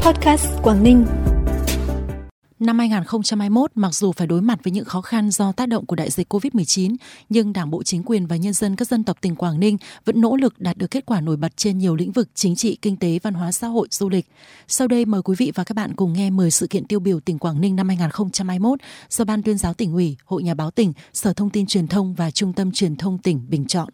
Podcast Quảng Ninh. Năm 2021, mặc dù phải đối mặt với những khó khăn do tác động của đại dịch COVID-19, nhưng Đảng bộ chính quyền và nhân dân các dân tộc tỉnh Quảng Ninh vẫn nỗ lực đạt được kết quả nổi bật trên nhiều lĩnh vực chính trị, kinh tế, văn hóa xã hội, du lịch. Sau đây mời quý vị và các bạn cùng nghe 10 sự kiện tiêu biểu tỉnh Quảng Ninh năm 2021 do Ban tuyên giáo tỉnh ủy, Hội Nhà báo tỉnh, Sở Thông tin Truyền thông và Trung tâm Truyền thông tỉnh bình chọn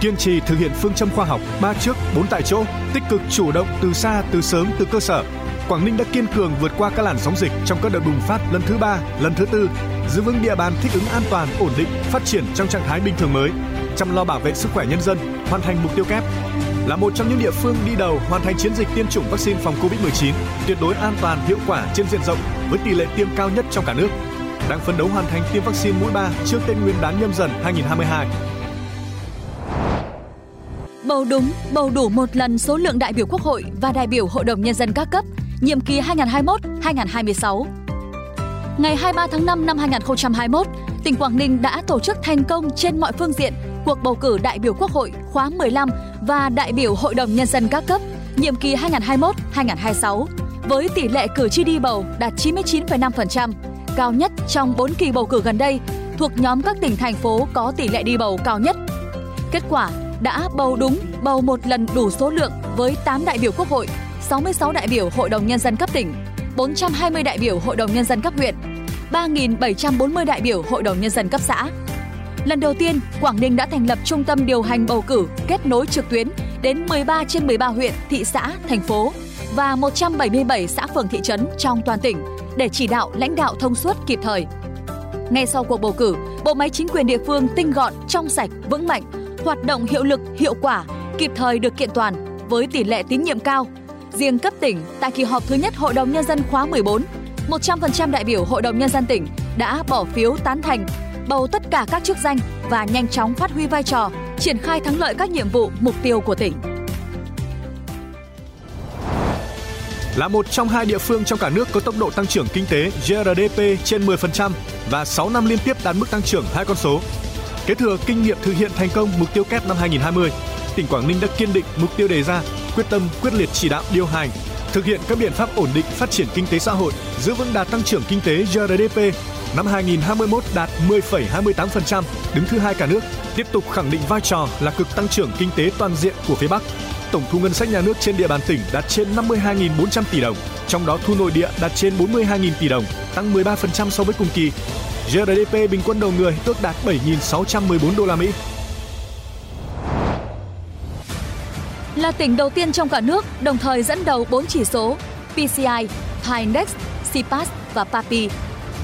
kiên trì thực hiện phương châm khoa học ba trước bốn tại chỗ tích cực chủ động từ xa từ sớm từ cơ sở Quảng Ninh đã kiên cường vượt qua các làn sóng dịch trong các đợt bùng phát lần thứ ba, lần thứ tư, giữ vững địa bàn thích ứng an toàn, ổn định, phát triển trong trạng thái bình thường mới, chăm lo bảo vệ sức khỏe nhân dân, hoàn thành mục tiêu kép. Là một trong những địa phương đi đầu hoàn thành chiến dịch tiêm chủng vaccine phòng Covid-19, tuyệt đối an toàn, hiệu quả trên diện rộng với tỷ lệ tiêm cao nhất trong cả nước. Đang phấn đấu hoàn thành tiêm vaccine mũi 3 trước Tết Nguyên đán nhâm dần 2022 bầu đúng, bầu đủ một lần số lượng đại biểu Quốc hội và đại biểu Hội đồng Nhân dân các cấp, nhiệm kỳ 2021-2026. Ngày 23 tháng 5 năm 2021, tỉnh Quảng Ninh đã tổ chức thành công trên mọi phương diện cuộc bầu cử đại biểu Quốc hội khóa 15 và đại biểu Hội đồng Nhân dân các cấp, nhiệm kỳ 2021-2026, với tỷ lệ cử tri đi bầu đạt 99,5%, cao nhất trong 4 kỳ bầu cử gần đây, thuộc nhóm các tỉnh thành phố có tỷ lệ đi bầu cao nhất. Kết quả đã bầu đúng bầu một lần đủ số lượng với 8 đại biểu Quốc hội, 66 đại biểu Hội đồng Nhân dân cấp tỉnh, 420 đại biểu Hội đồng Nhân dân cấp huyện, 3.740 đại biểu Hội đồng Nhân dân cấp xã. Lần đầu tiên, Quảng Ninh đã thành lập trung tâm điều hành bầu cử kết nối trực tuyến đến 13 trên 13 huyện, thị xã, thành phố và 177 xã phường thị trấn trong toàn tỉnh để chỉ đạo lãnh đạo thông suốt kịp thời. Ngay sau cuộc bầu cử, bộ máy chính quyền địa phương tinh gọn, trong sạch, vững mạnh, hoạt động hiệu lực, hiệu quả, kịp thời được kiện toàn với tỷ lệ tín nhiệm cao. Riêng cấp tỉnh, tại kỳ họp thứ nhất Hội đồng Nhân dân khóa 14, 100% đại biểu Hội đồng Nhân dân tỉnh đã bỏ phiếu tán thành, bầu tất cả các chức danh và nhanh chóng phát huy vai trò, triển khai thắng lợi các nhiệm vụ, mục tiêu của tỉnh. Là một trong hai địa phương trong cả nước có tốc độ tăng trưởng kinh tế GRDP trên 10% và 6 năm liên tiếp đạt mức tăng trưởng hai con số Kế thừa kinh nghiệm thực hiện thành công mục tiêu kép năm 2020, tỉnh Quảng Ninh đã kiên định mục tiêu đề ra, quyết tâm quyết liệt chỉ đạo điều hành, thực hiện các biện pháp ổn định phát triển kinh tế xã hội, giữ vững đà tăng trưởng kinh tế GRDP năm 2021 đạt 10,28%, đứng thứ hai cả nước, tiếp tục khẳng định vai trò là cực tăng trưởng kinh tế toàn diện của phía Bắc. Tổng thu ngân sách nhà nước trên địa bàn tỉnh đạt trên 52.400 tỷ đồng, trong đó thu nội địa đạt trên 42.000 tỷ đồng, tăng 13% so với cùng kỳ, GDP bình quân đầu người ước đạt 7.614 đô la Mỹ. Là tỉnh đầu tiên trong cả nước đồng thời dẫn đầu 4 chỉ số PCI, Pi Index, CPAS và PAPI.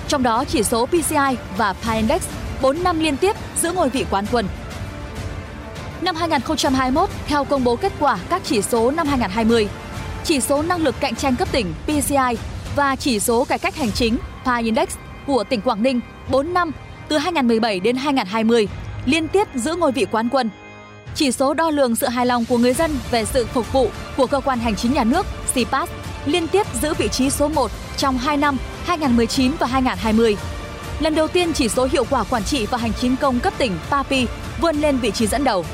Trong đó chỉ số PCI và Pi Index 4 năm liên tiếp giữ ngôi vị quán quân. Năm 2021, theo công bố kết quả các chỉ số năm 2020, chỉ số năng lực cạnh tranh cấp tỉnh PCI và chỉ số cải cách hành chính Pi Index của tỉnh Quảng Ninh 4 năm từ 2017 đến 2020 liên tiếp giữ ngôi vị quán quân. Chỉ số đo lường sự hài lòng của người dân về sự phục vụ của cơ quan hành chính nhà nước CPAS liên tiếp giữ vị trí số 1 trong 2 năm 2019 và 2020. Lần đầu tiên chỉ số hiệu quả quản trị và hành chính công cấp tỉnh PAPI vươn lên vị trí dẫn đầu.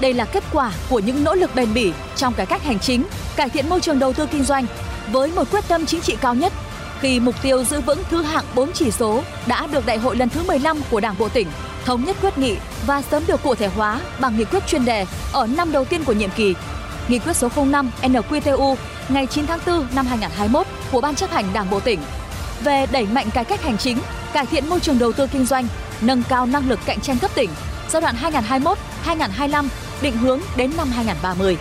Đây là kết quả của những nỗ lực bền bỉ trong cải cách hành chính, cải thiện môi trường đầu tư kinh doanh với một quyết tâm chính trị cao nhất khi mục tiêu giữ vững thứ hạng 4 chỉ số đã được Đại hội lần thứ 15 của Đảng bộ tỉnh thống nhất quyết nghị và sớm được cụ thể hóa bằng nghị quyết chuyên đề ở năm đầu tiên của nhiệm kỳ. Nghị quyết số 05 NQTU ngày 9 tháng 4 năm 2021 của Ban chấp hành Đảng bộ tỉnh về đẩy mạnh cải cách hành chính, cải thiện môi trường đầu tư kinh doanh, nâng cao năng lực cạnh tranh cấp tỉnh giai đoạn 2021-2025 định hướng đến năm 2030.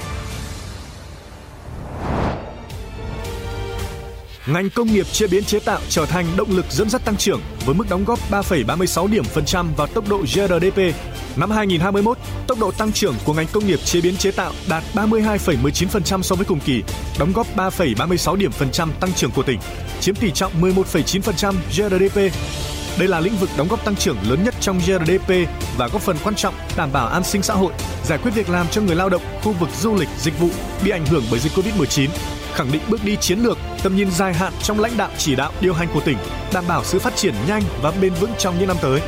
Ngành công nghiệp chế biến chế tạo trở thành động lực dẫn dắt tăng trưởng với mức đóng góp 3,36 điểm phần trăm vào tốc độ GRDP. Năm 2021, tốc độ tăng trưởng của ngành công nghiệp chế biến chế tạo đạt 32,19% so với cùng kỳ, đóng góp 3,36 điểm phần trăm tăng trưởng của tỉnh, chiếm tỷ trọng 11,9% GRDP. Đây là lĩnh vực đóng góp tăng trưởng lớn nhất trong GRDP và góp phần quan trọng đảm bảo an sinh xã hội, giải quyết việc làm cho người lao động khu vực du lịch, dịch vụ bị ảnh hưởng bởi dịch Covid-19 khẳng định bước đi chiến lược, tầm nhìn dài hạn trong lãnh đạo chỉ đạo điều hành của tỉnh, đảm bảo sự phát triển nhanh và bền vững trong những năm tới.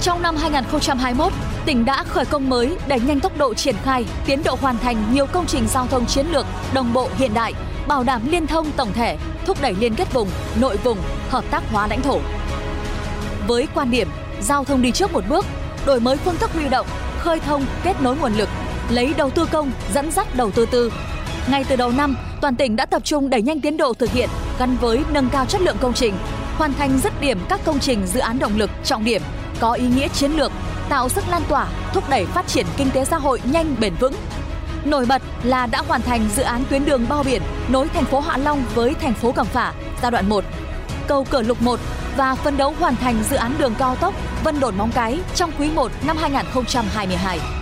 Trong năm 2021, tỉnh đã khởi công mới đẩy nhanh tốc độ triển khai, tiến độ hoàn thành nhiều công trình giao thông chiến lược, đồng bộ hiện đại, bảo đảm liên thông tổng thể, thúc đẩy liên kết vùng, nội vùng, hợp tác hóa lãnh thổ. Với quan điểm giao thông đi trước một bước, đổi mới phương thức huy động, khơi thông, kết nối nguồn lực, lấy đầu tư công dẫn dắt đầu tư tư. Ngay từ đầu năm, toàn tỉnh đã tập trung đẩy nhanh tiến độ thực hiện gắn với nâng cao chất lượng công trình, hoàn thành dứt điểm các công trình dự án động lực trọng điểm có ý nghĩa chiến lược, tạo sức lan tỏa, thúc đẩy phát triển kinh tế xã hội nhanh bền vững. Nổi bật là đã hoàn thành dự án tuyến đường bao biển nối thành phố Hạ Long với thành phố Cẩm Phả giai đoạn 1, cầu Cửa Lục 1 và phân đấu hoàn thành dự án đường cao tốc Vân Đồn Móng Cái trong quý 1 năm 2022.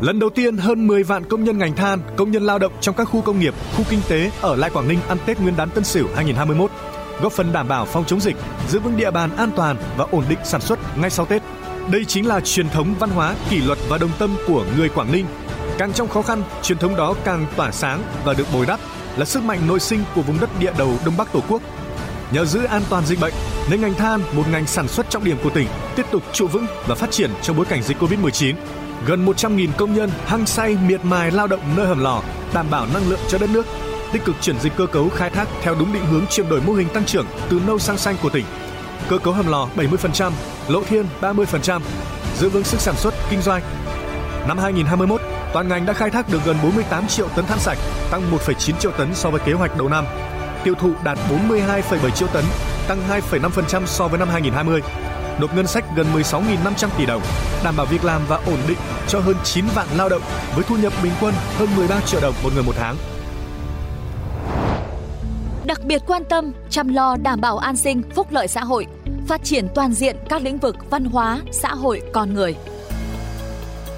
Lần đầu tiên hơn 10 vạn công nhân ngành than, công nhân lao động trong các khu công nghiệp, khu kinh tế ở lại Quảng Ninh ăn Tết Nguyên đán Tân Sửu 2021, góp phần đảm bảo phòng chống dịch, giữ vững địa bàn an toàn và ổn định sản xuất ngay sau Tết. Đây chính là truyền thống văn hóa, kỷ luật và đồng tâm của người Quảng Ninh. Càng trong khó khăn, truyền thống đó càng tỏa sáng và được bồi đắp là sức mạnh nội sinh của vùng đất địa đầu Đông Bắc Tổ quốc. Nhờ giữ an toàn dịch bệnh, nên ngành than, một ngành sản xuất trọng điểm của tỉnh, tiếp tục trụ vững và phát triển trong bối cảnh dịch Covid-19 gần 100.000 công nhân hăng say miệt mài lao động nơi hầm lò, đảm bảo năng lượng cho đất nước, tích cực chuyển dịch cơ cấu khai thác theo đúng định hướng chuyển đổi mô hình tăng trưởng từ nâu sang xanh của tỉnh. Cơ cấu hầm lò 70%, lỗ thiên 30%, giữ vững sức sản xuất kinh doanh. Năm 2021, toàn ngành đã khai thác được gần 48 triệu tấn than sạch, tăng 1,9 triệu tấn so với kế hoạch đầu năm. Tiêu thụ đạt 42,7 triệu tấn, tăng 2,5% so với năm 2020 nộp ngân sách gần 16.500 tỷ đồng, đảm bảo việc làm và ổn định cho hơn 9 vạn lao động với thu nhập bình quân hơn 13 triệu đồng một người một tháng. Đặc biệt quan tâm chăm lo đảm bảo an sinh, phúc lợi xã hội, phát triển toàn diện các lĩnh vực văn hóa, xã hội, con người.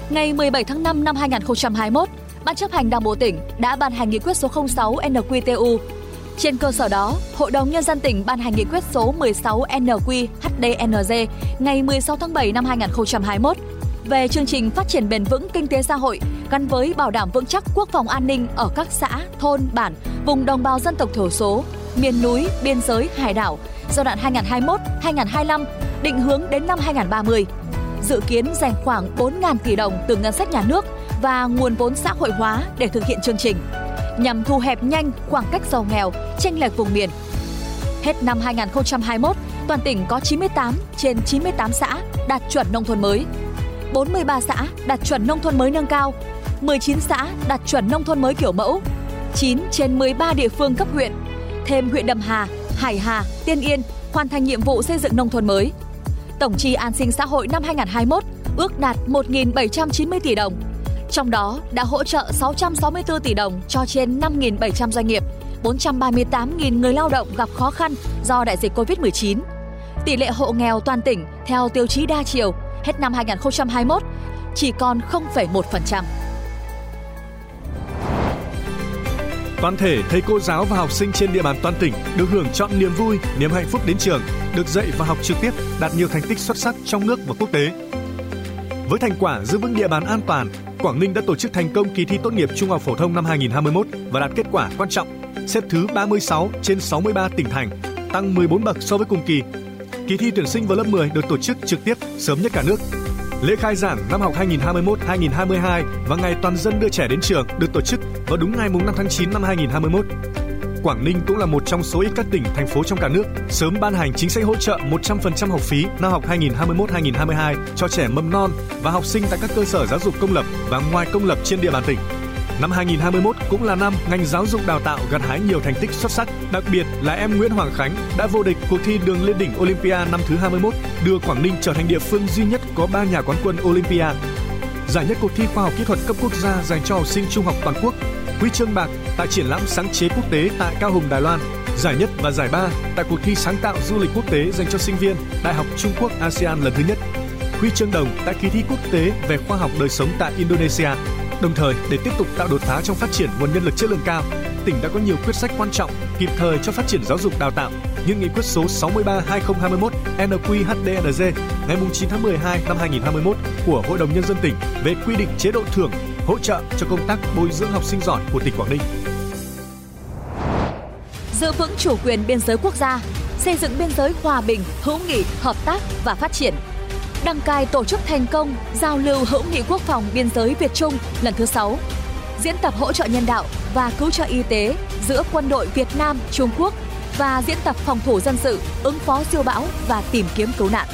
Ngày 17 tháng 5 năm 2021, Ban chấp hành Đảng bộ tỉnh đã ban hành nghị quyết số 06 NQTU trên cơ sở đó, Hội đồng Nhân dân tỉnh ban hành nghị quyết số 16 NQHDNZ ngày 16 tháng 7 năm 2021 về chương trình phát triển bền vững kinh tế xã hội gắn với bảo đảm vững chắc quốc phòng an ninh ở các xã, thôn, bản, vùng đồng bào dân tộc thiểu số, miền núi, biên giới, hải đảo giai đoạn 2021-2025 định hướng đến năm 2030. Dự kiến dành khoảng 4.000 tỷ đồng từ ngân sách nhà nước và nguồn vốn xã hội hóa để thực hiện chương trình nhằm thu hẹp nhanh khoảng cách giàu nghèo, chênh lệch vùng miền. Hết năm 2021, toàn tỉnh có 98 trên 98 xã đạt chuẩn nông thôn mới, 43 xã đạt chuẩn nông thôn mới nâng cao, 19 xã đạt chuẩn nông thôn mới kiểu mẫu, 9 trên 13 địa phương cấp huyện, thêm huyện Đầm Hà, Hải Hà, Tiên Yên hoàn thành nhiệm vụ xây dựng nông thôn mới. Tổng chi an sinh xã hội năm 2021 ước đạt 1.790 tỷ đồng, trong đó đã hỗ trợ 664 tỷ đồng cho trên 5.700 doanh nghiệp, 438.000 người lao động gặp khó khăn do đại dịch Covid-19. Tỷ lệ hộ nghèo toàn tỉnh theo tiêu chí đa chiều hết năm 2021 chỉ còn 0,1%. Toàn thể thầy cô giáo và học sinh trên địa bàn toàn tỉnh được hưởng chọn niềm vui, niềm hạnh phúc đến trường, được dạy và học trực tiếp, đạt nhiều thành tích xuất sắc trong nước và quốc tế. Với thành quả giữ vững địa bàn an toàn, Quảng Ninh đã tổ chức thành công kỳ thi tốt nghiệp trung học phổ thông năm 2021 và đạt kết quả quan trọng, xếp thứ 36 trên 63 tỉnh thành, tăng 14 bậc so với cùng kỳ. Kỳ thi tuyển sinh vào lớp 10 được tổ chức trực tiếp sớm nhất cả nước. Lễ khai giảng năm học 2021-2022 và ngày toàn dân đưa trẻ đến trường được tổ chức vào đúng ngày 5 tháng 9 năm 2021. Quảng Ninh cũng là một trong số ít các tỉnh, thành phố trong cả nước sớm ban hành chính sách hỗ trợ 100% học phí năm học 2021-2022 cho trẻ mầm non và học sinh tại các cơ sở giáo dục công lập và ngoài công lập trên địa bàn tỉnh. Năm 2021 cũng là năm ngành giáo dục đào tạo gặt hái nhiều thành tích xuất sắc, đặc biệt là em Nguyễn Hoàng Khánh đã vô địch cuộc thi đường lên đỉnh Olympia năm thứ 21, đưa Quảng Ninh trở thành địa phương duy nhất có 3 nhà quán quân Olympia. Giải nhất cuộc thi khoa học kỹ thuật cấp quốc gia dành cho học sinh trung học toàn quốc. Huy chương bạc tại triển lãm sáng chế quốc tế tại Cao Hùng, Đài Loan, giải nhất và giải ba tại cuộc thi sáng tạo du lịch quốc tế dành cho sinh viên Đại học Trung Quốc ASEAN lần thứ nhất, huy chương đồng tại kỳ thi quốc tế về khoa học đời sống tại Indonesia. Đồng thời, để tiếp tục tạo đột phá trong phát triển nguồn nhân lực chất lượng cao, tỉnh đã có nhiều quyết sách quan trọng kịp thời cho phát triển giáo dục đào tạo như nghị quyết số 63/2021 NQHDNG ngày 9 tháng 12 năm 2021 của Hội đồng nhân dân tỉnh về quy định chế độ thưởng hỗ trợ cho công tác bồi dưỡng học sinh giỏi của tỉnh Quảng Ninh. Giữ vững chủ quyền biên giới quốc gia, xây dựng biên giới hòa bình, hữu nghị, hợp tác và phát triển. đăng cai tổ chức thành công giao lưu hữu nghị quốc phòng biên giới Việt Trung lần thứ 6, diễn tập hỗ trợ nhân đạo và cứu trợ y tế giữa quân đội Việt Nam, Trung Quốc và diễn tập phòng thủ dân sự, ứng phó siêu bão và tìm kiếm cứu nạn.